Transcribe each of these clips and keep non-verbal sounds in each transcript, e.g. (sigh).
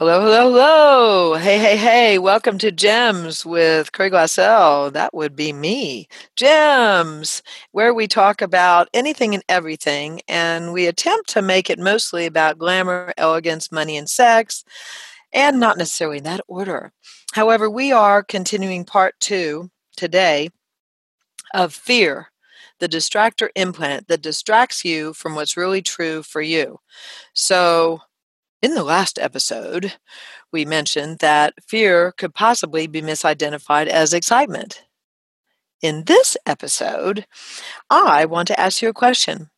Hello, hello, hello. Hey, hey, hey. Welcome to Gems with Craig Glassell. That would be me. Gems, where we talk about anything and everything, and we attempt to make it mostly about glamour, elegance, money, and sex, and not necessarily in that order. However, we are continuing part two today of fear, the distractor implant that distracts you from what's really true for you. So, in the last episode, we mentioned that fear could possibly be misidentified as excitement. In this episode, I want to ask you a question.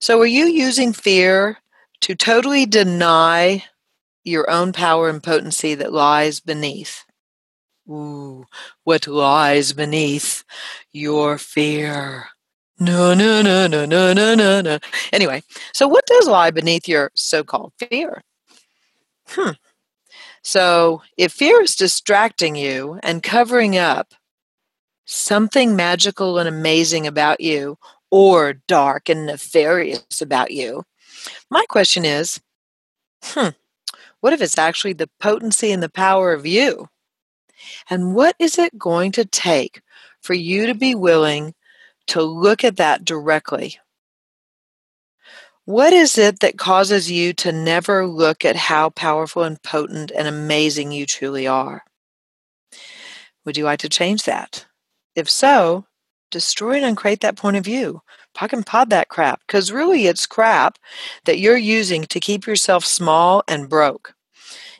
So, are you using fear to totally deny your own power and potency that lies beneath? Ooh, what lies beneath your fear? No, no, no, no, no, no, no, no. Anyway, so what does lie beneath your so called fear? Hmm. So if fear is distracting you and covering up something magical and amazing about you or dark and nefarious about you, my question is hmm, what if it's actually the potency and the power of you? And what is it going to take for you to be willing to look at that directly. What is it that causes you to never look at how powerful and potent and amazing you truly are? Would you like to change that? If so, destroy and uncreate that point of view. POC and POD that crap, because really it's crap that you're using to keep yourself small and broke.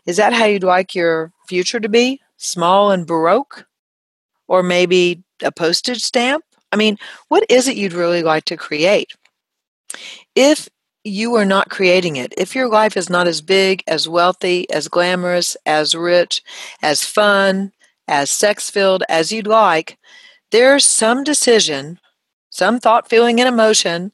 Is that how you'd like your future to be? Small and broke? Or maybe a postage stamp? I mean, what is it you'd really like to create? If you are not creating it, if your life is not as big, as wealthy, as glamorous, as rich, as fun, as sex filled as you'd like, there's some decision, some thought, feeling, and emotion,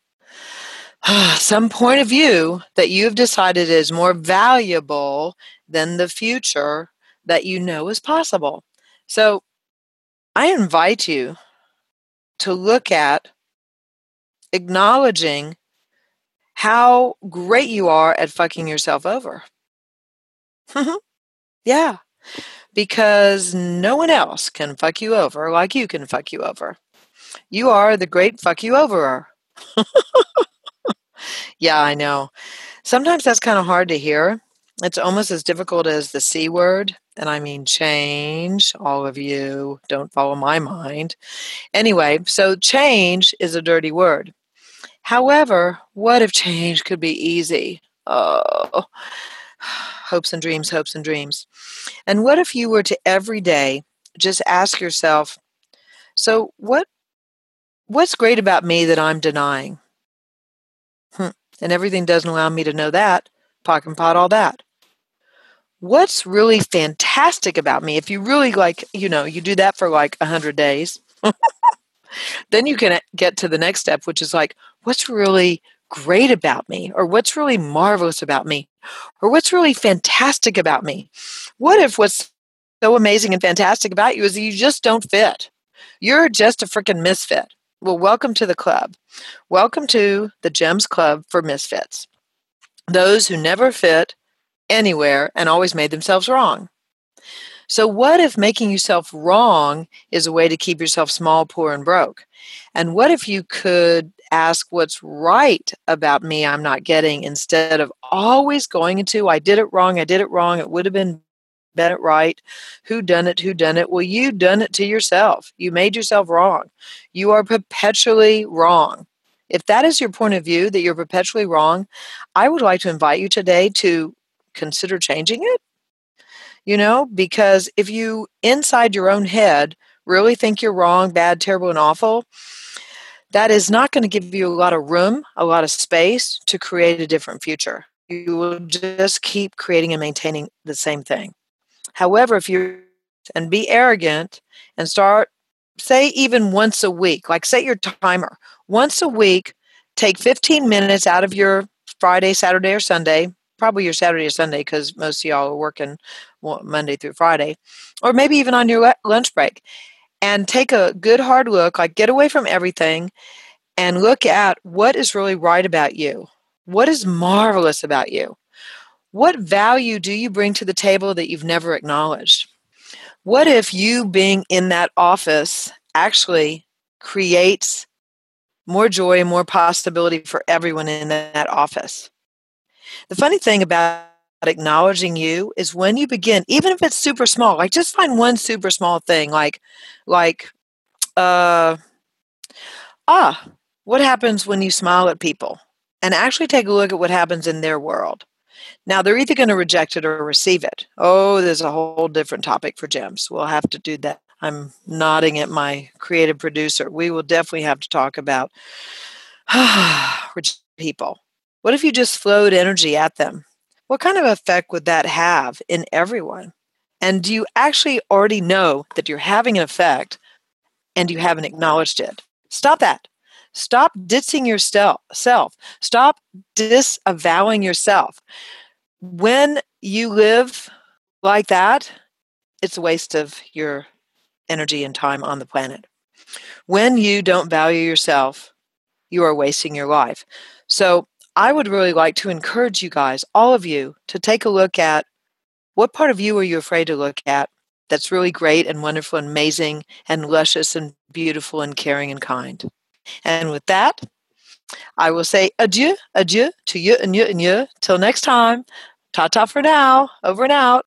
(sighs) some point of view that you've decided is more valuable than the future that you know is possible. So I invite you to look at acknowledging how great you are at fucking yourself over. Mm-hmm. yeah, because no one else can fuck you over like you can fuck you over. You are the great fuck you overer. (laughs) yeah, I know. Sometimes that's kind of hard to hear. It's almost as difficult as the C word and I mean change, all of you don't follow my mind. Anyway, so change is a dirty word. However, what if change could be easy? Oh, (sighs) hopes and dreams, hopes and dreams. And what if you were to every day just ask yourself, so what what's great about me that I'm denying? Hmm. And everything doesn't allow me to know that. POC and POD all that what's really fantastic about me if you really like you know you do that for like 100 days (laughs) then you can get to the next step which is like what's really great about me or what's really marvelous about me or what's really fantastic about me? What if what's so amazing and fantastic about you is you just don't fit? You're just a freaking misfit. Well welcome to the club. Welcome to the gems club for misfits. Those who never fit anywhere and always made themselves wrong. So, what if making yourself wrong is a way to keep yourself small, poor, and broke? And what if you could ask what's right about me I'm not getting instead of always going into I did it wrong, I did it wrong, it would have been it right, who done it, who done it? Well, you done it to yourself. You made yourself wrong. You are perpetually wrong. If that is your point of view, that you're perpetually wrong, I would like to invite you today to consider changing it? You know, because if you inside your own head really think you're wrong, bad, terrible, and awful, that is not going to give you a lot of room, a lot of space to create a different future. You will just keep creating and maintaining the same thing. However, if you and be arrogant and start, say, even once a week, like set your timer, once a week, take 15 minutes out of your Friday, Saturday, or Sunday, probably your Saturday or Sunday because most of y'all are working Monday through Friday, or maybe even on your lunch break, and take a good hard look, like get away from everything and look at what is really right about you. What is marvelous about you? What value do you bring to the table that you've never acknowledged? What if you being in that office actually creates more joy and more possibility for everyone in that office? The funny thing about acknowledging you is when you begin, even if it's super small, like just find one super small thing, like, like, uh, ah, what happens when you smile at people? And actually take a look at what happens in their world. Now, they're either going to reject it or receive it. Oh, there's a whole different topic for gems. We'll have to do that. I'm nodding at my creative producer. We will definitely have to talk about (sighs) rich people. What if you just flowed energy at them? What kind of effect would that have in everyone? And do you actually already know that you're having an effect and you haven't acknowledged it? Stop that. Stop dissing yourself. Stop disavowing yourself. When you live like that, it's a waste of your energy and time on the planet. When you don't value yourself, you are wasting your life. So, I would really like to encourage you guys, all of you, to take a look at what part of you are you afraid to look at that's really great and wonderful and amazing and luscious and beautiful and caring and kind. And with that, I will say adieu, adieu to you and you and you. Till next time. Ta ta for now. Over and out.